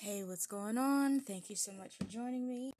Hey, what's going on? Thank you so much for joining me.